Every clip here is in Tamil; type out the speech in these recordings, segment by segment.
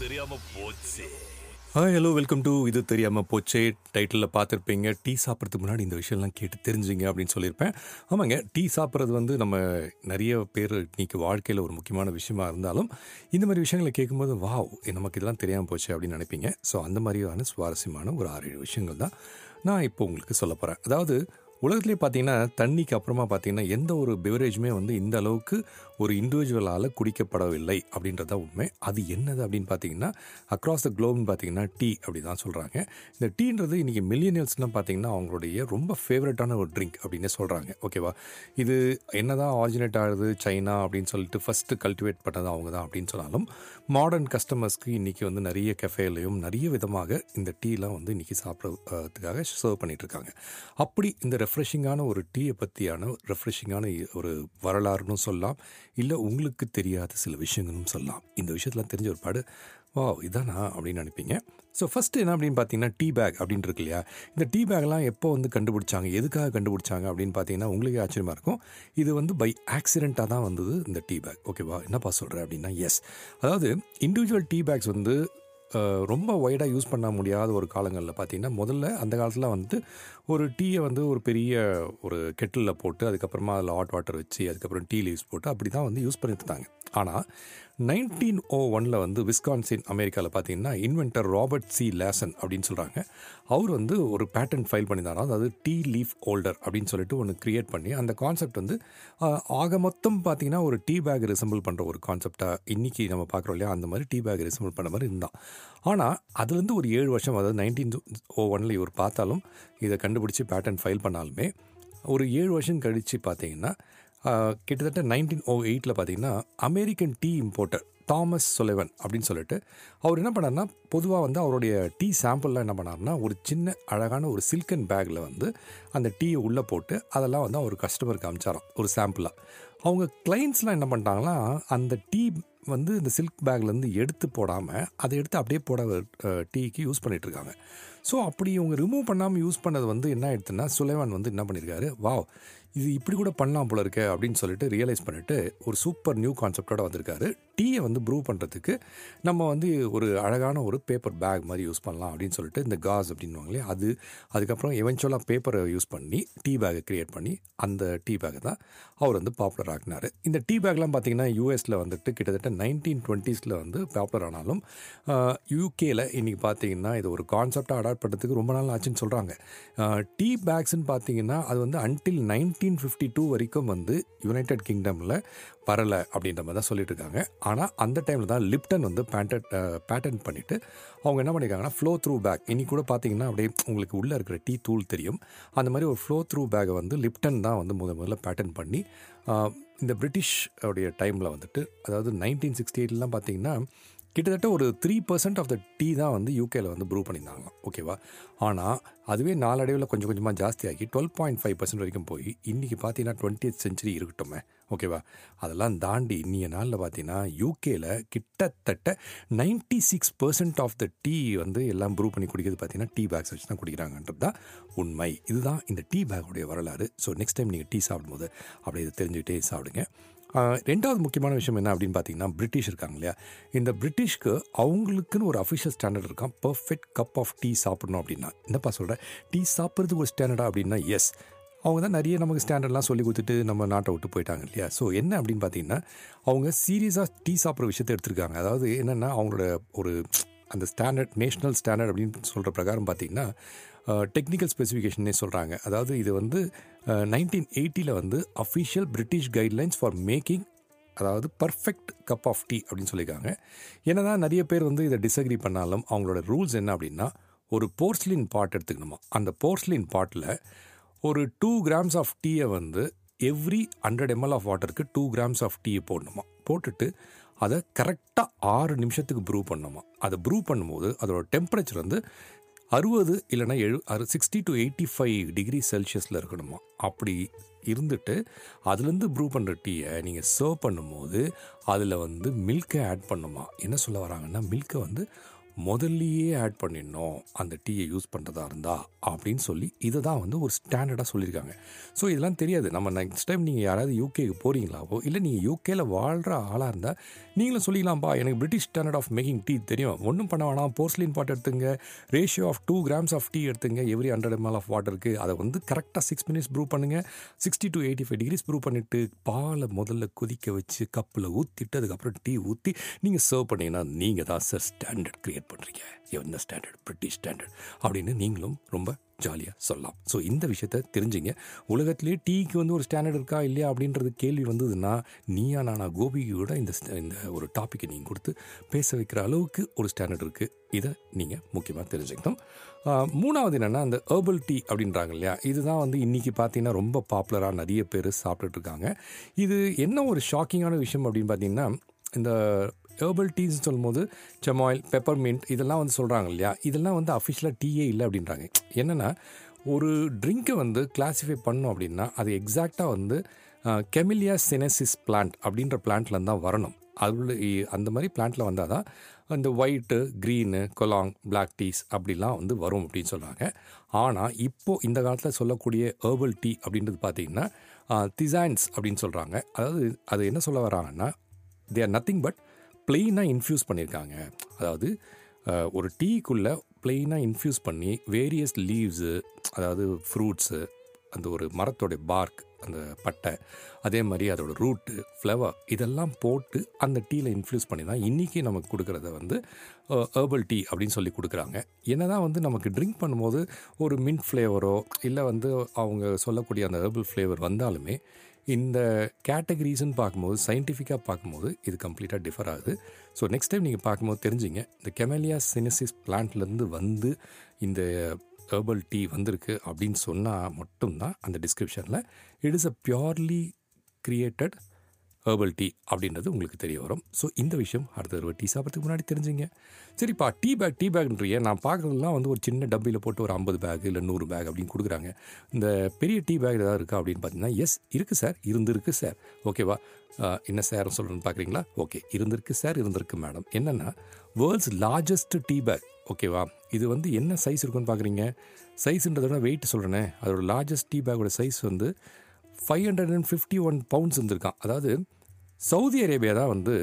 தெரியாம போச்சு. ஹாய் ஹலோ வெல்கம் டு இது தெரியாமல் போச்சே. டைட்டிலில் பார்த்துருப்பீங்க டீ சாப்பிட்றதுக்கு முன்னாடி இந்த விஷயம்லாம் கேட்டு தெரிஞ்சுங்க அப்படின்னு சொல்லியிருப்பேன். ஆமாங்க டீ சாப்பிட்றது வந்து நம்ம நிறைய பேர் இன்னைக்கு வாழ்க்கையில் ஒரு முக்கியமான விஷயமா இருந்தாலும் இந்த மாதிரி விஷயங்களை கேட்கும்போது வாவ் நமக்கு இதெல்லாம் தெரியாமல் போச்சு அப்படின்னு நினைப்பீங்க. ஸோ அந்த மாதிரியான சுவாரஸ்யமான ஒரு ஆறு ஏழு விஷயங்கள் தான் நான் இப்போ உங்களுக்கு சொல்ல போகிறேன் அதாவது உலகத்திலே பார்த்தீங்கன்னா தண்ணிக்கு அப்புறமா பார்த்தீங்கன்னா எந்த ஒரு பெவரேஜுமே வந்து இந்த அளவுக்கு ஒரு இண்டிவிஜுவலால் குடிக்கப்படவில்லை அப்படின்றது தான் உண்மை. அது என்னது அப்படின்னு பார்த்தீங்கன்னா அக்ராஸ் த குளோப்னு பார்த்தீங்கன்னா டீ அப்படி தான் சொல்கிறாங்க இந்த டீன்றது இன்றைக்கி மில்லியனியல்ஸ்லாம் பார்த்தீங்கன்னா அவங்களுடைய ரொம்ப ஃபேவரட்டான ஒரு ட்ரிங்க் அப்படின்னே சொல்கிறாங்க ஓகேவா இது என்ன தான் ஆரிஜினேட் ஆகுது சைனா அப்படின்னு சொல்லிட்டு ஃபஸ்ட்டு கல்டிவேட் பண்ணது அவங்க தான் அப்படின்னு சொன்னாலும் மாடர்ன் கஸ்டமர்ஸ்க்கு இன்றைக்கி வந்து நிறைய கெஃபேலையும் நிறைய விதமாக இந்த டீலாம் வந்து இன்றைக்கி சாப்பிட்றதுக்காக சர்வ் பண்ணிகிட்ருக்காங்க அப்படி இந்த ரெஃப்ரெஷிங்கான ஒரு டீயை பற்றியான ரெஃப்ரெஷிங்கான ஒரு வரலாறுனும் சொல்லலாம். இல்லை உங்களுக்கு தெரியாத சில விஷயங்களும் சொல்லலாம். இந்த விஷயத்தெலாம் தெரிஞ்ச ஒரு பாடு வா இதானா? அப்படின்னு நினைப்பீங்க. ஸோ ஃபஸ்ட்டு என்ன அப்படின்னு பார்த்தீங்கன்னா டீ பேக் அப்படின்னு இருக்கு இல்லையா? இந்த டீ பேக்லாம் எப்போ வந்து கண்டுபிடிச்சாங்க? எதுக்காக கண்டுபிடிச்சாங்க அப்படின்னு பார்த்தீங்கன்னா உங்களுக்கே ஆச்சரியமாக இருக்கும். இது வந்து பை ஆக்சிடெண்ட்டாக தான் வந்தது இந்த டீ பேக். ஓகேவா என்னப்பா சொல்கிறேன் அப்படின்னா எஸ் அதாவது இண்டிவிஜுவல் டீ பேக்ஸ் வந்து ரொம்ப ஒய்டாக யூஸ் பண்ண முடியாத ஒரு காலங்களில் பார்த்தீங்கன்னா முதல்ல அந்த காலத்தில் வந்து ஒரு டீயை வந்து ஒரு பெரிய ஒரு கெட்டிலில் போட்டு அதுக்கப்புறமா அதில் ஹாட் வாட்டர் வச்சு அதுக்கப்புறம் டீ லீவ்ஸ் போட்டு அப்படி தான் வந்து யூஸ் பண்ணிட்டு இருந்தாங்க. ஆனால் நைன்டீன் ஓ ஒனில் வந்து விஸ்கான்சின் அமெரிக்காவில் பார்த்தீங்கன்னா இன்வென்டர் ராபர்ட் சி லேசன் அப்படின்னு சொல்கிறாங்க அவர் வந்து ஒரு பேட்டன் ஃபைல் பண்ணியிருந்தாராம் அதாவது டீ லீஃப் ஹோல்டர் அப்படின்னு சொல்லிட்டு ஒன்று கிரியேட் பண்ணி அந்த கான்செப்ட் வந்து ஆக மொத்தம் பார்த்தீங்கன்னா ஒரு டீ பேக் ரிசம்பிள் பண்ணுற ஒரு கான்செப்டாக இன்றைக்கி நம்ம பார்க்குறோம் இல்லையா? அந்த மாதிரி டீ பேக் ரிசம்பிள் பண்ண மாதிரி இருந்தான். ஆனால் அதுலேருந்து ஒரு ஏழு வருஷம் அதாவது நைன்டீன் ஓ ஒனில் இவர் பார்த்தாலும் இதை கண்டுபிடிச்சி பேட்டன் ஃபைல் பண்ணாலுமே ஒரு ஏழு வருஷம் கழித்து பார்த்தீங்கன்னா கிட்டத்தட்ட நைன்டீன் ஓ எயிட்டில் பார்த்தீங்கன்னா American tea importer Thomas Sullivan அப்படின்னு சொல்லிட்டு அவர் என்ன பண்ணார்னா பொதுவாக வந்து அவருடைய டீ சாம்பிள்லாம் என்ன பண்ணார்னா ஒரு சின்ன அழகான ஒரு சில்கன் பேக்கில் வந்து அந்த டீயை உள்ளே போட்டு அதெல்லாம் வந்து அவர் கஸ்டமருக்கு அமிச்சாராம் ஒரு சாம்பிளாக அவங்க கிளைண்ட்ஸ்லாம் என்ன பண்ணிட்டாங்கன்னா அந்த டீ வந்து இந்த சில்க் பேக்லேருந்து எடுத்து போடாமல் அதை எடுத்து அப்படியே போட டீக்கு யூஸ் பண்ணிகிட்ருக்காங்க இருக்காங்க. ஸோ அப்படி இவங்க ரிமூவ் பண்ணாமல் யூஸ் பண்ணது வந்து என்ன ஆயிடுச்சுன்னா சுலைவான் வந்து என்ன பண்ணியிருக்காரு வாவ் இது இப்படி கூட பண்ணலாம் போல இருக்கே அப்படின்னு சொல்லிட்டு ரியலைஸ் பண்ணிட்டு ஒரு சூப்பர் நியூ கான்செப்டோட வந்திருக்காரு. டீயை வந்து ப்ரூவ் பண்ணுறதுக்கு நம்ம வந்து ஒரு அழகான ஒரு பேப்பர் பேக் மாதிரி யூஸ் பண்ணலாம் அப்படின்னு சொல்லிட்டு இந்த காஸ் அப்படின்வாங்களே அது அதுக்கப்புறம் எவென்ச்சுவலாக பேப்பரை யூஸ் பண்ணி டீ பேக்கை க்ரியேட் பண்ணி அந்த டீ பேக்கை தான் அவர் வந்து பாப்புலர் ஆக்கினார். இந்த டீ பேக்லாம் பார்த்தீங்கன்னா யூஎஸில் வந்துட்டு கிட்டத்தட்ட நைன்டீன் டுவெண்ட்டீஸில் வந்து பாப்புலர் ஆனாலும் யூகேயில் இன்றைக்கி பார்த்தீங்கன்னா இது ஒரு கான்செப்டாக அடாப்ட் பண்ணுறதுக்கு ரொம்ப நாள் ஆச்சுன்னு சொல்கிறாங்க டீ பேக்ஸ்ன்னு பார்த்தீங்கன்னா அது வந்து அன்டில் நைன்டீன் ஃபிஃப்டி டூ வரைக்கும் வந்து யுனைடெட் கிங்டமில் வரலை அப்படின்ற மாதிரி தான் சொல்லிட்டு இருக்காங்க ஆனால் அந்த டைமில் தான் லிப்டன் வந்து பேண்டட் பேட்டன் பண்ணிவிட்டு அவங்க என்ன பண்ணியிருக்காங்கன்னா ஃப்ளோ த்ரூ பேக் இன்னைக்கு கூட பார்த்தீங்கன்னா அப்படியே உங்களுக்கு உள்ளே இருக்கிற டீ தூள் தெரியும். அந்த மாதிரி ஒரு ஃப்ளோ த்ரூ பேக்கை வந்து லிப்டன் தான் வந்து முத முதல்ல பேட்டன் பண்ணி இந்த பிரிட்டிஷ் உடைய டைமில் வந்துட்டு அதாவது நைன்டீன் சிக்ஸ்டி எயிட்லாம் பார்த்தீங்கன்னா கிட்டத்தட்ட ஒரு three percent of the tea தான் வந்து யூகேல வந்து ப்ரூவ் பண்ணியிருந்தாங்க. ஓகேவா ஆனால் அதுவே நாளடைவில் கொஞ்சம் கொஞ்சமாக ஜாஸ்தியாகி டுவெல் பாயிண்ட் ஃபைவ் பர்சன்ட் வரைக்கும் போய் இன்றைக்கி பார்த்தீங்கன்னா டுவெண்ட்டி செஞ்சுரி இருக்கட்டுமே. ஓகேவா அதெல்லாம் தாண்டி இன்றைய நாளில் பார்த்தீங்கன்னா யூகேல கிட்டத்தட்ட ninety six percent of the tea வந்து எல்லாம் ப்ரூவ் பண்ணி குடிக்கிறது பார்த்தீங்கன்னா டீ பேக்ஸ் வச்சு தான் குடிக்கிறாங்கன்றது தான் உண்மை. இதுதான் இந்த டீ பேக்குடைய வரலாறு. ஸோ நெக்ஸ்ட் டைம் நீங்கள் டீ சாப்பிடும்போது அப்படியே இதை தெரிஞ்சுக்கிட்டே சாப்பிடுங்க. ரெண்டாவது முக்கியமான விஷயம் என்ன அப்படின்னு பார்த்தீங்கன்னா பிரிட்டிஷ் இருக்காங்க இல்லையா? இந்த பிரிட்டிஷ்க்கு அவங்களுக்குன்னு ஒரு அஃபிஷியல் ஸ்டாண்டர்ட் இருக்கான் பர்ஃபெக்ட் கப் ஆஃப் டீ சாப்பிடணும் அப்படின்னா. என்னப்பா சொல்கிறேன் டீ சாப்பிட்றதுக்கு ஒரு ஸ்டாண்டர்டா அப்படின்னா எஸ் அவங்க தான் நிறைய நமக்கு ஸ்டாண்டர்ட்லாம் சொல்லி கொடுத்துட்டு நம்ம நாட்டை விட்டு போயிட்டாங்க இல்லையா? ஸோ என்ன அப்படின்னு பார்த்தீங்கன்னா அவங்க சீரியஸாக டீ சாப்பிட்ற விஷயத்தை எடுத்திருக்காங்க. அதாவது என்னென்னா அவங்களோட ஒரு அந்த ஸ்டாண்டர்ட் நேஷ்னல் ஸ்டாண்டர்ட் அப்படின்னு சொல்கிற பிரகாரம் பார்த்தீங்கன்னா டெக்னிக்கல் ஸ்பெசிஃபிகேஷனே சொல்கிறாங்க அதாவது இது வந்து நைன்டீன் எயிட்டியில் வந்து official British guidelines for making அதாவது பர்ஃபெக்ட் கப் ஆஃப் டீ அப்படின்னு சொல்லியிருக்காங்க. என்னதான் நிறைய பேர் வந்து இதை டிஸ்அக்ரி பண்ணாலும் அவங்களோட ரூல்ஸ் என்ன அப்படின்னா ஒரு போர்ஸ்லின் பாட் எடுத்துக்கணுமா? அந்த போர்ஸ்லின் பாட்டில் ஒரு டூ கிராம்ஸ் ஆஃப் டீயை வந்து எவ்ரி ஹண்ட்ரட் எம்எல் ஆஃப் வாட்டருக்கு டூ கிராம்ஸ் ஆஃப் டீயை போடணுமா? போட்டுட்டு அதை கரெக்டாக ஆறு நிமிஷத்துக்கு ப்ரூவ் பண்ணணுமா? அதை ப்ரூவ் பண்ணும்போது அதோட டெம்பரேச்சர் வந்து அறுபது இல்லைன்னா எழு அறு sixty to eighty five degree செல்சியஸில் இருக்கணுமா? அப்படி இருந்துட்டு அதுலேருந்து ப்ரூ பண்ணுற டீயை நீங்கள் சர்வ் பண்ணும்போது அதில் வந்து மில்கை ஆட் பண்ணுமா? என்ன சொல்ல வராங்கன்னா மில்கை வந்து முதல்லையே ஆட் பண்ணிடணும். அந்த டீயை யூஸ் பண்ணுறதா இருந்தா அப்படின்னு சொல்லி இதை தான் வந்து ஒரு ஸ்டாண்டர்டாக சொல்லியிருக்காங்க. ஸோ இதெல்லாம் தெரியாது. நம்ம நெக்ஸ்ட் டைம் நீங்கள் யாராவது யூகேக்கு போகிறீங்களாவோ இல்லை நீங்கள் யூகேயில் வாழ்கிற ஆளாக இருந்தால் நீங்களும் சொல்லிக்கலாம்ப்பா எனக்கு British standard of making tea தெரியும். ஒன்றும் பண்ண வேணாம். போர்ஸ்லின் பாட் எடுத்துங்க. Ratio of two grams of tea எடுத்துங்க. எவ்ரி ஹண்ட்ரட் எம்எல் ஆஃப் வாட்டருக்கு அதை வந்து கரெக்டாக சிக்ஸ் மினிட்ஸ் ப்ரூவ் பண்ணுங்கள் sixty to eighty five degrees brew பண்ணிவிட்டு பாலை முதல்ல கொதிக்க வச்சு கப்பில் ஊற்றிட்டு அதுக்கப்புறம் டீ ஊற்றி நீங்கள் சர்வ் பண்ணிங்கன்னா நீங்கள் தான் சார் ஸ்டாண்டர்ட் க்ரியேட் பண்ணுறீங்க எந்த ஸ்டாண்டர்ட் பிரிட்டிஷ் ஸ்டாண்டர்ட் அப்படின்னு நீங்களும் ரொம்ப ஜாலியாக சொல்லலாம். ஸோ இந்த விஷயத்த தெரிஞ்சுங்க. உலகத்திலே டீக்கு வந்து ஒரு ஸ்டாண்டர்ட் இருக்கா இல்லையா அப்படின்றது கேள்வி வந்ததுன்னா நீயா நானா கோபிக்கு கூட இந்த இந்த ஒரு டாப்பிக்கை நீங்கள் கொடுத்து பேச வைக்கிற அளவுக்கு ஒரு ஸ்டாண்டர்ட் இருக்குது இதை நீங்கள் முக்கியமாக தெரிஞ்சுக்கணும். மூணாவது என்னென்னா அந்த ஹேர்பல் டீ அப்படின்றாங்க இல்லையா? இதுதான் வந்து இன்றைக்கி பார்த்தீங்கன்னா ரொம்ப பாப்புலராக நிறைய பேர் சாப்பிட்டுட்டு இருக்காங்க. இது என்ன ஒரு ஷாக்கிங்கான விஷயம் அப்படின்னு பார்த்தீங்கன்னா இந்த ஹெர்பல் டீஸ்னு சொல்லும்போது செமாயில் பெப்பர்மின்ட் இதெல்லாம் வந்து சொல்கிறாங்க இல்லையா? இதெல்லாம் வந்து அஃபிஷியலாக டீயே இல்லை அப்படின்றாங்க. என்னென்னா ஒரு ட்ரிங்க்கை வந்து கிளாஸிஃபை பண்ணோம் அப்படின்னா அது எக்ஸாக்டாக வந்து கெமிலியா சினசிஸ் பிளான்ட் அப்படின்ற பிளான்ட்லேருந்து தான் வரணும். அது அந்த மாதிரி பிளான்ட்டில் வந்தால் தான் இந்த ஒயிட்டு க்ரீனு கொலாங் பிளாக் டீஸ் அப்படிலாம் வந்து வரும் அப்படின்னு சொல்கிறாங்க ஆனால் இப்போது இந்த காலத்தில் சொல்லக்கூடிய ஹேர்பல் டீ அப்படின்றது பார்த்தீங்கன்னா திசான்ஸ் அப்படின்னு சொல்கிறாங்க அதாவது அது என்ன சொல்ல வராங்கன்னா தே ஆர் நத்திங் பட் பிளெயினாக இன்ஃப்யூஸ் பண்ணியிருக்காங்க அதாவது ஒரு டீக்குள்ளே பிளெயினாக இன்ஃப்யூஸ் பண்ணி வேரியஸ் லீவ்ஸு அதாவது ஃப்ரூட்ஸு அந்த ஒரு மரத்தோட பார்க் அந்த பட்டை அதே மாதிரி அதோட ரூட்டு ஃப்ளவர் இதெல்லாம் போட்டு அந்த டீயில் இன்ஃப்ளூஸ் பண்ணி தான் இன்றைக்கி நமக்கு கொடுக்குறத வந்து ஹெர்பல் டீ அப்படின்னு சொல்லி கொடுக்குறாங்க. என்ன தான் வந்து நமக்கு ட்ரிங்க் பண்ணும்போது ஒரு மின்ட் ஃப்ளேவரோ இல்லை வந்து அவங்க சொல்லக்கூடிய அந்த ஹேர்பல் ஃப்ளேவர் வந்தாலுமே இந்த கேட்டகரிஸ்ன்னு பார்க்கும்போது சயின்டிஃபிக்காக பார்க்கும்போது இது கம்ப்ளீட்டாக டிஃபர் ஆகுது. ஸோ நெக்ஸ்ட் டைம் நீங்கள் பார்க்கும்போது தெரிஞ்சுங்க இந்த கெமலியா சினசிஸ் பிளான்ட்லேருந்து வந்து இந்த ஹெர்பல் டீ வந்திருக்கு அப்படின்னு சொன்னால் மட்டும்தான் அந்த டிஸ்கிரிப்ஷனில் it is a purely created herbal tea அப்படின்றது உங்களுக்கு தெரிய வரும். ஸோ இந்த விஷயம் அடுத்த தடவை டீ சாப்பிட்றதுக்கு முன்னாடி தெரிஞ்சுங்க. சரிப்பா டீ பேக் டீ பேக்ன்றிய நான் பார்க்குறதுலாம் வந்து ஒரு சின்ன டப்பியில் போட்டு ஒரு ஐம்பது பேக் இல்லை நூறு பேக் அப்படின்னு கொடுக்குறாங்க. இந்த பெரிய டீ பேக் ஏதாவது இருக்கா அப்படின்னு பார்த்தீங்கன்னா எஸ் இருக்குது சார் இருந்திருக்கு சார் ஓகேவா என்ன சார் சொல்கிறேன்னு பார்க்குறீங்களா? ஓகே இருந்திருக்கு சார் இருந்திருக்கு மேடம் என்னென்னா வேர்ல்ட்ஸ் லார்ஜஸ்ட் டீ பேக் ஓகேவா இது வந்து என்ன சைஸ் இருக்குன்னு பார்க்குறீங்க? சைஸ்ன்றதோட விட வெயிட் சொல்கிறேனே அதோட லார்ஜஸ்ட் டீ பேக்கோட சைஸ் வந்து five hundred and fifty one pounds இருந்திருக்கான். அதாவது சவுதி அரேபியா தான் வந்து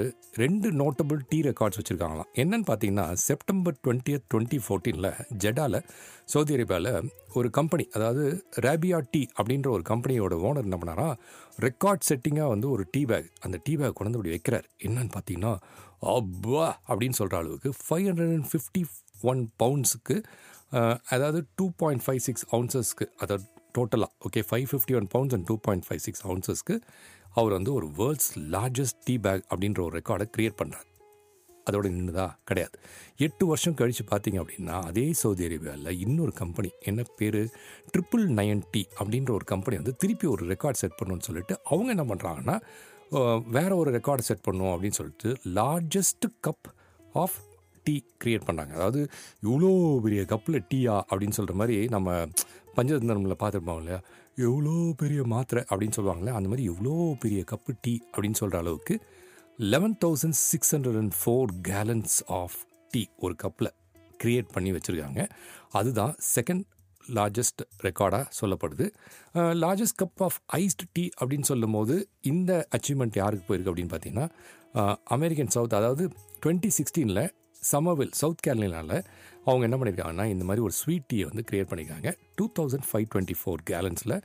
ரெண்டு நோட்டபிள் டீ ரெக்கார்ட்ஸ் வச்சுருக்காங்களாம். என்னன்னு பார்த்தீங்கன்னா செப்டம்பர் டுவெண்ட்டியத் டுவெண்ட்டி ஃபோர்டீனில் ஜெடாவில் சவுதி அரேபியாவில் ஒரு கம்பெனி அதாவது ரேபியா டீ அப்படின்ற ஒரு கம்பெனியோட ஓனர் என்ன பண்ணாரா ரெக்கார்ட் செட்டிங்காக வந்து ஒரு டீ பேக் அந்த டீ பேக் கொண்டு அப்படி வைக்கிறார். என்னன்னு பார்த்தீங்கன்னா அப்பா அப்படின்னு சொல்கிற அளவுக்கு five hundred and fifty one பவுண்ட்ஸுக்கு அதாவது டூ பாயிண்ட் ஃபைவ் சிக்ஸ் அவுன்சஸ்க்கு அதாவது டோட்டலாக okay five fifty one pounds and two point five six அவுன்சஸ்க்கு அவர் வந்து ஒரு வேர்ல்ட்ஸ் லார்ஜஸ்ட் டீ பேக் அப்படின்ற ஒரு ரெக்கார்டை கிரியேட் பண்ணுறார் அதோட நின்றுதா கிடையாது. எட்டு வருஷம் கழித்து பார்த்தீங்க அப்படின்னா அதே சவுதி அரேபியாவில் இன்னொரு கம்பெனி என்ன பேர்? ட்ரிபிள் நயன் டி அப்படின்ற ஒரு கம்பெனி வந்து திருப்பி ஒரு ரெக்கார்ட் செட் பண்ணணும்னு சொல்லிட்டு அவங்க என்ன பண்ணுறாங்கன்னா வேற ஒரு ரெக்கார்டு செட் பண்ணும் அப்படின்னு சொல்லிட்டு largest cup of tea create பண்ணாங்க அதாவது இவ்வளோ பெரிய கப்பில் டீயா அப்படின்னு சொல்கிற மாதிரி நம்ம பஞ்சதந்திரமில் பார்த்துருப்போம் இல்லையா? எவ்வளோ பெரிய மாத்திரை அப்படின்னு சொல்லுவாங்களே அந்த மாதிரி எவ்வளோ பெரிய கப்பு டீ அப்படின்னு சொல்கிற அளவுக்கு eleven thousand six hundred and four gallons of tea ஒரு கப்பில் க்ரியேட் பண்ணி வச்சுருக்காங்க. அதுதான் செகண்ட் லார்ஜஸ்ட் ரெக்கார்டாக சொல்லப்படுது. Largest cup of iced tea அப்படின்னு சொல்லும் போது இந்த அச்சீவ்மெண்ட் யாருக்கு போயிருக்கு அப்படின்னு பார்த்தீங்கன்னா அமெரிக்கன் சவுத் அதாவது டுவெண்ட்டி சிக்ஸ்டீனில் சமர்வில் சவுத் கேரளினால அவங்க என்ன பண்ணியிருக்காங்கன்னா இந்த மாதிரி ஒரு ஸ்வீட் டீயை வந்து க்ரியேட் பண்ணியிருக்காங்க two thousand five twenty four கேலன்ஸில்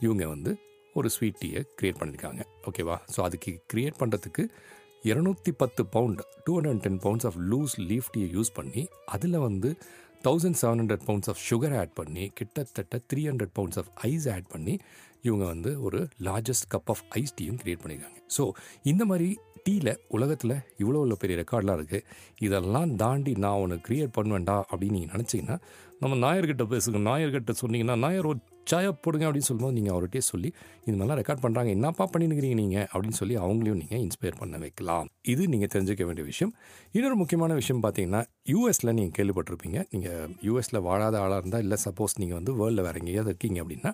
இவங்க வந்து ஒரு ஸ்வீட் டீயை க்ரியேட் பண்ணியிருக்காங்க ஓகேவா ஸோ அதுக்கு க்ரியேட் பண்ணுறதுக்கு இரநூத்தி பத்து pound two hundred ten pounds of loose leaf டீயை யூஸ் பண்ணி அதில் வந்து thousand seven hundred pounds of sugar add பண்ணி கிட்டத்தட்ட three hundred pounds of ice add பண்ணி இவங்க வந்து ஒரு லார்ஜஸ்ட் கப் ஆஃப் ஐஸ் டீயும் க்ரியேட் பண்ணியிருக்காங்க ஸோ இந்த மாதிரி டீயில் உலகத்தில் இவ்வளோ உள்ள பெரிய ரெக்கார்ட்லாம் இருக்குது இதெல்லாம் தாண்டி நான் ஒன்று க்ரியேட் பண்ணுவேன்டா அப்படின்னு நீங்கள் நினச்சிங்கன்னா நம்ம நாயர்கிட்ட பேசுங்க. நாயர்கிட்ட சொன்னீங்கன்னா நாயர் ஒரு சாயா போடுங்க அப்படின்னு சொல்லும்போது நீங்கள் அவர்கிட்டயே சொல்லி இது மாதிரிலாம் ரெக்கார்ட் பண்ணுறாங்க என்னப்பா பண்ணினுக்கிறீங்க நீங்கள் அப்படின்னு சொல்லி அவங்களையும் நீங்கள் இன்ஸ்பயர் பண்ண வைக்கலாம். இது நீங்கள் தெரிஞ்சுக்க வேண்டிய விஷயம். இன்னொரு முக்கியமான விஷயம் பார்த்தீங்கன்னா யூஎஸில் நீங்கள் கேள்விப்பட்டிருப்பீங்க. நீங்கள் யூஎஸில் வாழாத ஆளாக இருந்தால் இல்லை சப்போஸ் நீங்கள் வந்து வேர்ல்டில் வேறு எங்கேயாவது இருக்கீங்க அப்படின்னா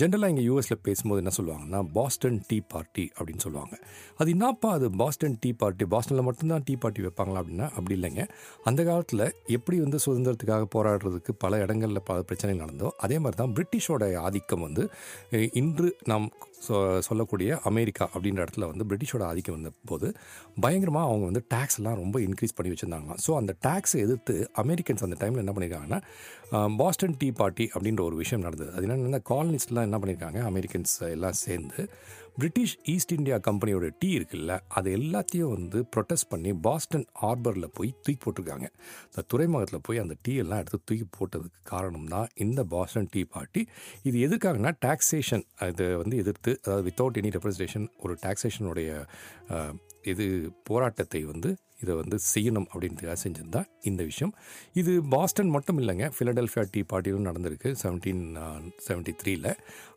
ஜென்ரலாக இங்கே யூஎஸில் பேசும்போது என்ன சொல்லுவாங்கன்னா பாஸ்டன் டீ பார்ட்டி அப்படின்னு சொல்லுவாங்க. அது என்னப்பா அது பாஸ்டன் டீ பார்ட்டி பாஸ்டனில் மட்டும்தான் டீ பார்ட்டி வைப்பாங்களா அப்படின்னா அப்படி இல்லைங்க. அந்த காலத்தில் எப்படி வந்து சுதந்திரத்துக்காக போராடுறதுக்கு பல இடங்களில் பல பிரச்சனைகள் நடந்தோ அதே மாதிரி தான் பிரிட்டிஷ் பிரிட்டிஷோட ஆதிக்கம் வந்து இன்று நாம் சொ சொல்லக்கூடிய அமெரிக்கா அப்படின்ற இடத்துல வந்து பிரிட்டிஷோட ஆதிக்கம் வந்த போது பயங்கரமாக அவங்க வந்து டேக்ஸ் எல்லாம் ரொம்ப இன்க்ரீஸ் பண்ணி வச்சுருந்தாங்களாம். ஸோ அந்த டேக்ஸை எதிர்த்து அமெரிக்கன்ஸ் அந்த டைமில் என்ன பண்ணியிருக்காங்கன்னா பாஸ்டன் டீ பார்ட்டி அப்படின்ற ஒரு விஷயம் நடந்தது. அது என்னென்னா காலனிஸ்ட்லாம் என்ன பண்ணியிருக்காங்க அமெரிக்கன்ஸ் எல்லாம் சேர்ந்து பிரிட்டிஷ் ஈஸ்ட் இந்தியா கம்பெனியோட டீ இருக்குல்ல அது எல்லாத்தையும் வந்து ப்ரொட்டஸ்ட் பண்ணி பாஸ்டன் ஹார்பரில் போய் தூக்கி போட்டிருக்காங்க. இந்த துறைமுகத்தில் போய் அந்த டீ எல்லாம் எடுத்து தூக்கி போட்டதுக்கு காரணம் தான் இந்த பாஸ்டன் டீ பார்ட்டி. இது எதுக்காகனா டாக்ஸேஷன் இதை வந்து எதிர்த்து அதாவது வித்தவுட் எனி ரெப்ரஸன்டேஷன் ஒரு டாக்ஸேஷனுடைய இது போராட்டத்தை வந்து இதை வந்து செய்யணும் அப்படின்றதுக்காக செஞ்சிருந்தா இந்த விஷயம். இது பாஸ்டன் மட்டும் இல்லைங்க ஃபிலடெல்ஃபியா டீ பார்ட்டியும் நடந்திருக்கு செவன்டீன் செவன்ட்டி த்ரீல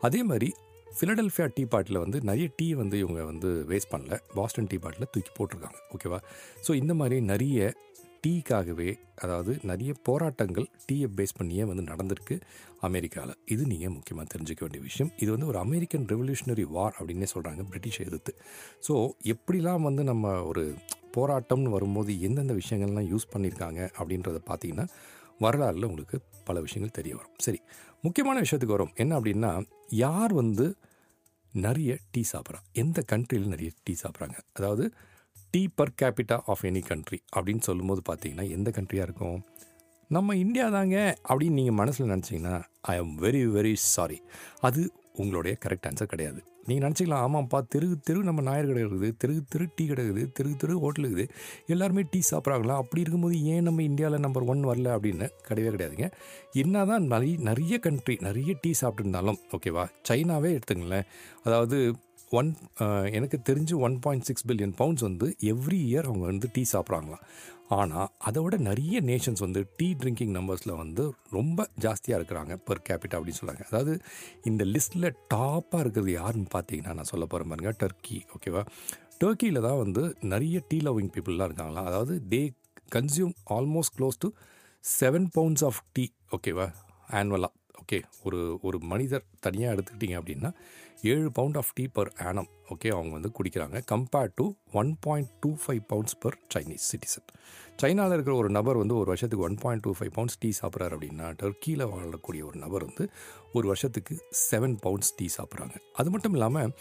அதே மாதிரி ஃபிலடெல்ஃபியா டீ பாட்டில் வந்து நிறைய டீ வந்து இவங்க வந்து வேஸ்ட் பண்ணல. பாஸ்டன் டீ பாட்டில் தூக்கி போட்டிருக்காங்க. ஓகேவா ஸோ இந்த மாதிரி நிறைய டீக்காகவே அதாவது நிறைய போராட்டங்கள் டீயை பேஸ் பண்ணியே வந்து நடந்திருக்கு அமெரிக்காவில் இது நீங்கள் முக்கியமாக தெரிஞ்சுக்க வேண்டிய விஷயம். இது வந்து ஒரு அமெரிக்கன் ரெவல்யூஷனரி வார் அப்படின்னே சொல்கிறாங்க பிரிட்டிஷ் எதிர்த்து. ஸோ எப்படிலாம் வந்து நம்ம ஒரு போராட்டம்னு வரும்போது எந்தெந்த விஷயங்கள்லாம் யூஸ் பண்ணியிருக்காங்க அப்படின்றத பார்த்தீங்கன்னா வரலாறுல உங்களுக்கு பல விஷயங்கள் தெரிய வரும். சரி முக்கியமான விஷயத்துக்கு வரும். என்ன அப்படின்னா யார் வந்து நிறைய டீ சாப்பிட்றான் எந்த கண்ட்ரியில் நிறைய டீ சாப்பிட்றாங்க? அதாவது tea per capita of any country அப்படின்னு சொல்லும்போது பார்த்தீங்கன்னா எந்த கண்ட்ரியாக இருக்கும்? நம்ம இந்தியா தாங்க அப்படின்னு நீங்கள் மனசில் நினச்சிங்கன்னா I am very very sorry அது உங்களுடைய கரெக்ட் ஆன்சர் கிடையாது. நீங்கள் நினச்சிக்கலாம் ஆமாம்ப்பா தெரு தெரு நம்ம நாயர் கடை இருக்குது தெரு தெரு டீ கடை இருக்குது தெரு தெரு ஹோட்டல் இருக்குது. எல்லாருமே டீ சாப்பிட்றாங்களா? அப்படி இருக்கும்போது ஏன் நம்ம இந்தியாவில் நம்பர் ஒன் வரல அப்படின்னு கிடையவே கிடையாதுங்க. என்ன தான் நிறைய நிறைய கண்ட்ரி நிறைய டீ சாப்பிட்டுருந்தாலும் ஓகேவா சைனாவே எடுத்துங்களேன். அதாவது ஒன் uh, எனக்கு தெரிஞ்சு one point six billion pounds வந்து எவ்ரி இயர் அவங்க வந்து டீ சாப்பிட்றாங்களாம். ஆனால் அதை விட நிறைய நேஷன்ஸ் வந்து டீ ட்ரிங்கிங் நம்பர்ஸில் வந்து ரொம்ப ஜாஸ்தியாக இருக்கிறாங்க பெர் கேபிட்டா அப்படின்னு சொல்கிறாங்க அதாவது இந்த லிஸ்ட்டில் டாப்பாக இருக்கிறது யாருன்னு பார்த்தீங்கன்னா நான் சொல்ல போகிற பாருங்க டர்க்கி ஓகேவா டர்க்கியில் தான் வந்து நிறைய டீ லவ்விங் பீப்புளெலாம் இருக்காங்களாம். அதாவது they consume almost close to seven pounds of tea ஓகேவா ஆனுவலாக ஓகே ஒரு ஒரு மனிதர் தனியாக எடுத்துக்கிட்டிங்க அப்படின்னா ஏழு pound of tea per annum okay அவங்க வந்து குடிக்கிறாங்க compared to one point two five pounds per Chinese citizen சைனாவில் இருக்கிற ஒரு நபர் வந்து ஒரு வருஷத்துக்கு one point two five pounds tea சாப்பிட்றாரு அப்படின்னா டர்க்கியில் வாழக்கூடிய ஒரு நபர் வந்து ஒரு வருஷத்துக்கு செவன் பவுண்ட்ஸ் டீ சாப்பிட்றாங்க. அது மட்டும் இல்லாமல்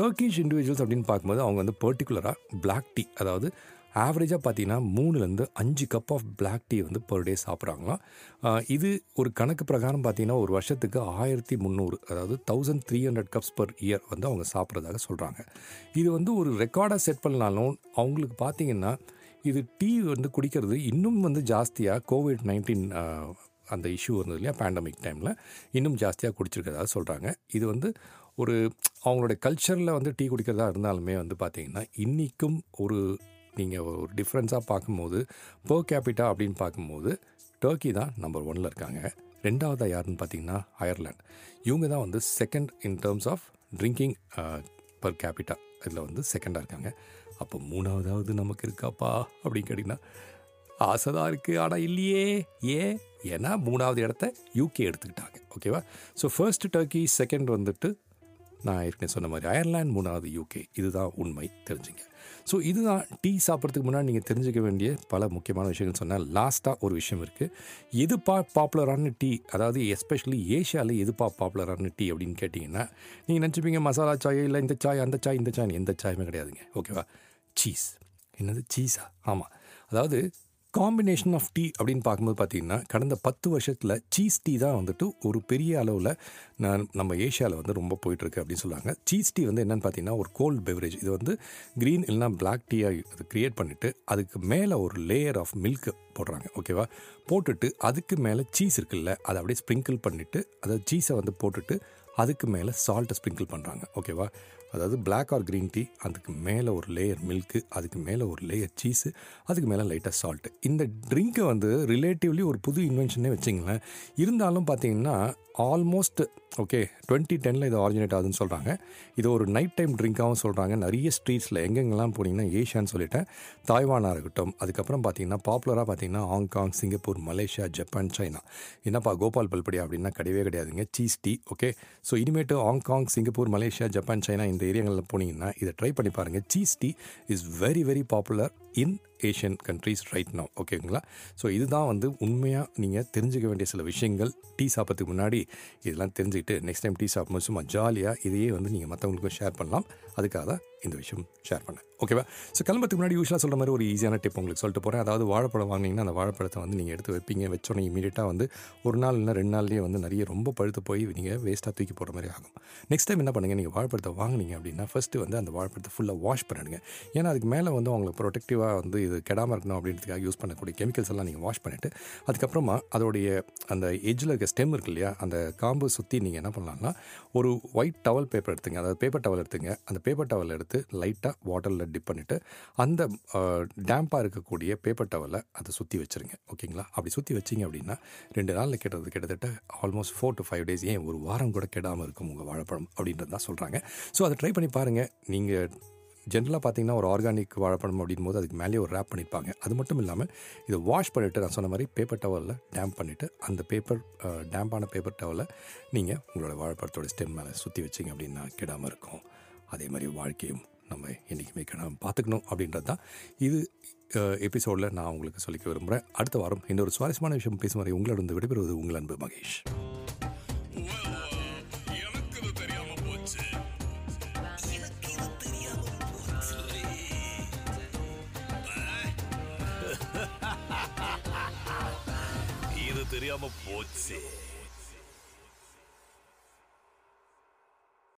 டர்க்கிஷ் இண்டிவிஜுவல்ஸ் அப்படின்னு பார்க்கும்போது அவங்க வந்து பர்டிகுலராக பிளாக் டீ அதாவது ஆவரேஜாக பார்த்தீங்கன்னா மூணுலேருந்து அஞ்சு கப் ஆஃப் பிளாக் டீ வந்து பர் டே சாப்பிட்றாங்களாம். இது ஒரு கணக்கு பிரகாரம் பார்த்தீங்கன்னா ஒரு வருஷத்துக்கு ஆயிரத்தி முந்நூறு அதாவது thousand three hundred cups per year வந்து அவங்க சாப்பிட்றதாக சொல்கிறாங்க இது வந்து ஒரு ரெக்கார்டாக செட் பண்ணாலும் அவங்களுக்கு பார்த்தீங்கன்னா இது டீ வந்து குடிக்கிறது இன்னும் வந்து ஜாஸ்தியாக கோவிட் நைன்டீன் அந்த இஷ்யூ இருந்தது இல்லையா பேண்டமிக் டைமில் இன்னும் ஜாஸ்தியாக குடிச்சிருக்கிறதா சொல்கிறாங்க இது வந்து ஒரு அவங்களுடைய கல்ச்சரில் வந்து டீ குடிக்கிறதா இருந்தாலுமே வந்து பார்த்திங்கன்னா இன்றைக்கும் ஒரு நீங்கள் ஒரு டிஃப்ரென்ஸாக பார்க்கும்போது பர் கேபிட்டா அப்படின்னு பார்க்கும்போது டர்க்கி தான் நம்பர் ஒனில் இருக்காங்க. ரெண்டாவதாக யாருன்னு பார்த்தீங்கன்னா அயர்லாண்ட் இவங்க தான் வந்து second in terms of drinking per capita இதில் வந்து செகண்டாக இருக்காங்க. அப்போ மூணாவதாவது நமக்கு இருக்காப்பா? அப்படின்னு கேட்டிங்கன்னா ஆசை தான் இருக்குது ஆனால் இல்லையே. ஏன்? ஏன்னா மூணாவது இடத்த யூகே எடுத்துக்கிட்டாங்க. ஓகேவா ஸோ ஃபர்ஸ்ட் டர்க்கி செகண்ட் வந்துட்டு நான் ஏற்கனவே சொன்ன மாதிரி அயர்லாண்ட் மூணாவது யூகே இதுதான் உண்மை தெரிஞ்சுங்க. ஸோ இதுதான் டீ சாப்பிட்றதுக்கு முன்னாடி நீங்கள் தெரிஞ்சுக்க வேண்டிய பல முக்கியமான விஷயங்கள் சொன்னால் லாஸ்ட்டாக ஒரு விஷயம் இருக்குது எது பா பாப்புலரான டீ? அதாவது எஸ்பெஷலி ஏஷியாவில் எது பா பாப்புலரான டீ அப்படின்னு கேட்டிங்கன்னா நீங்கள் நினச்சிப்பீங்க மசாலா சாய் இல்லை இந்த சாய் அந்த சாய் இந்த சாய் எந்த சாயுமே கிடையாதுங்க. ஓகேவா? சீஸ். என்னது? சீஸா? ஆமாம் அதாவது காம்பினேஷன் ஆஃப் டீ அப்படின்னு பார்க்கும்போது பார்த்தீங்கன்னா கடந்த பத்து வருஷத்தில் சீஸ் டீ தான் வந்துட்டு ஒரு பெரிய அளவில் நான் நம்ம ஏஷியாவில் வந்து ரொம்ப போயிட்டுருக்கு அப்படின்னு சொல்லுவாங்க. சீஸ் டீ வந்து என்னென்னு பார்த்தீங்கன்னா ஒரு கோல்ட் பெவரேஜ் இது வந்து க்ரீன் இல்லைனா பிளாக் டீயாக அது க்ரியேட் பண்ணிவிட்டு அதுக்கு மேலே ஒரு லேயர் ஆஃப் மில்க் போடுறாங்க. ஓகேவா போட்டுட்டு அதுக்கு மேலே சீஸ் இருக்குல்ல அதை அப்படியே ஸ்ப்ரிங்கிள் பண்ணிவிட்டு அதை சீஸை வந்து போட்டுட்டு அதுக்கு மேலே சால்ட்டை ஸ்ப்ரிங்கிள் பண்ணுறாங்க ஓகேவா அதாவது பிளாக் ஆர் க்ரீன் டீ அதுக்கு மேலே ஒரு லேயர் மில்க்கு அதுக்கு மேலே ஒரு லேயர் சீஸு அதுக்கு மேலே லைட்டாக சால்ட்டு இந்த ட்ரிங்க்கை வந்து ரிலேட்டிவ்லி ஒரு புது இன்வென்ஷனே வச்சிங்களேன். இருந்தாலும் பார்த்தீங்கன்னா ஆல்மோஸ்ட் ஓகே டுவெண்ட்டி டெனில் இது ஆரிஜினேட் ஆகுதுன்னு சொல்கிறாங்க இது ஒரு நைட் டைம் ட்ரிங்காகவும் சொல்கிறாங்க நிறைய ஸ்ட்ரீட்ஸில் எங்கெங்கெல்லாம் போனீங்கன்னா ஏஷியான்னு சொல்லிட்டேன். தாய்வானாக இருக்கட்டும் அதுக்கப்புறம் பார்த்தீங்கன்னா பாப்புலராக பார்த்தீங்கன்னா Hong Kong Singapore Malaysia Japan China என்னப்பா கோபால் பல்படி அப்படின்னா கிடையவே கிடையாதுங்க. சீஸ் டீ ஓகே ஸோ இனிமேட்டு Hong Kong Singapore Malaysia Japan China இந்த ஏரியாங்களில் போனீங்கன்னா இதை ட்ரை பண்ணி பாருங்கள் cheese tea is very very popular in Asian countries right now ஓகேங்களா ஸோ இதுதான் வந்து உண்மையாக நீங்கள் தெரிஞ்சுக்க வேண்டிய சில விஷயங்கள். டீ சாப்பிட்றதுக்கு முன்னாடி இதெல்லாம் தெரிஞ்சுக்கிட்டு நெக்ஸ்ட் டைம் டீ சாப்பிடும்போது சும்மா ஜாலியாக இதையே வந்து நீங்கள் மற்றவங்களுக்கும் ஷேர் பண்ணலாம். அதுக்காக தான் இந்த விஷயம் ஷேர் பண்ணேன். ஓகேவா ஸோ கிளம்புறதுக்கு முன்னாடி யூஸ்வலாக சொல்கிற மாதிரி ஒரு ஈஸியான டிப் உங்களுக்கு சொல்லிட்டு போகிறேன் அதாவது வாழைப்பழம் வாங்கினீங்கன்னா அந்த வாழைப்பழத்தை வந்து நீங்கள் எடுத்து வைப்பீங்க. வச்சோன்னே இமீடியட்டாக வந்து ஒரு நாள் இல்லை ரெண்டு நாள்லேயே வந்து நிறைய ரொம்ப பழுத்து போய் நீங்கள் வேஸ்ட்டாக தூக்கி போடுற மாதிரி ஆகும். நெக்ஸ்ட் டைம் என்ன பண்ணுங்கள் நீங்கள் வாழைப்பழத்தை வாங்கினீங்க அப்படின்னா ஃபஸ்ட்டு வந்து அந்த வாழைப்பழத்தை ஃபுல்லாக வாஷ் பண்ணிடுங்க. ஏன்னா அதுக்கு மேலே வந்து அவங்களுக்கு ப்ரொடெக்டிவாக வந்து இது கெடாமல் இருக்கணும் அப்படின்றதுக்காக யூஸ் பண்ணக்கூடிய கெமிக்கல்ஸ் எல்லாம் நீங்கள் வாஷ் பண்ணிவிட்டு அதுக்கப்புறமா அதோடைய அந்த எஜ்ஜில் இருக்க ஸ்டெம் இருக்கு இல்லையா அந்த காம்பு சுற்றி நீங்கள் என்ன பண்ணலாம்னா ஒரு ஒயிட் டவல் பேப்பர் எடுத்துங்க. அதாவது பேப்பர் டவல் எடுத்துங்க. அந்த பேப்பர் டவல் எடுத்து லைட்டாக வாட்டரில் டிப் பண்ணிவிட்டு அந்த டேம்பாக இருக்கக்கூடிய பேப்பர் டவலை அதை சுற்றி வச்சுருங்க. ஓகேங்களா? அப்படி சுற்றி வச்சிங்க அப்படின்னா ரெண்டு நாளில் கெட்டது கிட்டத்தட்ட almost four to five days ஏன் ஒரு வாரம் கூட கெடாமல் இருக்கும் உங்கள் வாழைப்பழம் அப்படின்றது தான் சொல்கிறாங்க ஸோ அதை ட்ரை பண்ணி பாருங்கள் நீங்கள் ஜென்ரலாக பார்த்தீங்கன்னா ஒரு ஆர்கானிக் வாழைப்பழம் அப்படின் போது அதுக்கு மேலேயே ஒரு ரேப் பண்ணியிருப்பாங்க அது மட்டும் இல்லாமல் இதை வாஷ் பண்ணிவிட்டு நான் சொன்ன மாதிரி பேப்பர் டவலில் டேம்ப் பண்ணிவிட்டு அந்த பேப்பர் டேம்பான பேப்பர் டவலில் நீங்கள் உங்களோட வாழைப்பழத்தோட ஸ்டெம் மேலே சுற்றி வச்சிங்க அப்படின்னா கெடாமல் இருக்கும். அதே மாதிரி வாழ்க்கையும் நம்ம என்றைக்குமே கெடாமல் பார்த்துக்கணும் அப்படின்றது தான். இது எபிசோடில் நான் உங்களுக்கு சொல்லிக்க விரும்புகிறேன் அடுத்த வாரம் இன்னொரு சுவாரஸ்யமான விஷயம் பேசும் வரை உங்களிடம் விடைபெறுவது உங்கள் அன்பு மகேஷ். இது தெரியாம போச்சு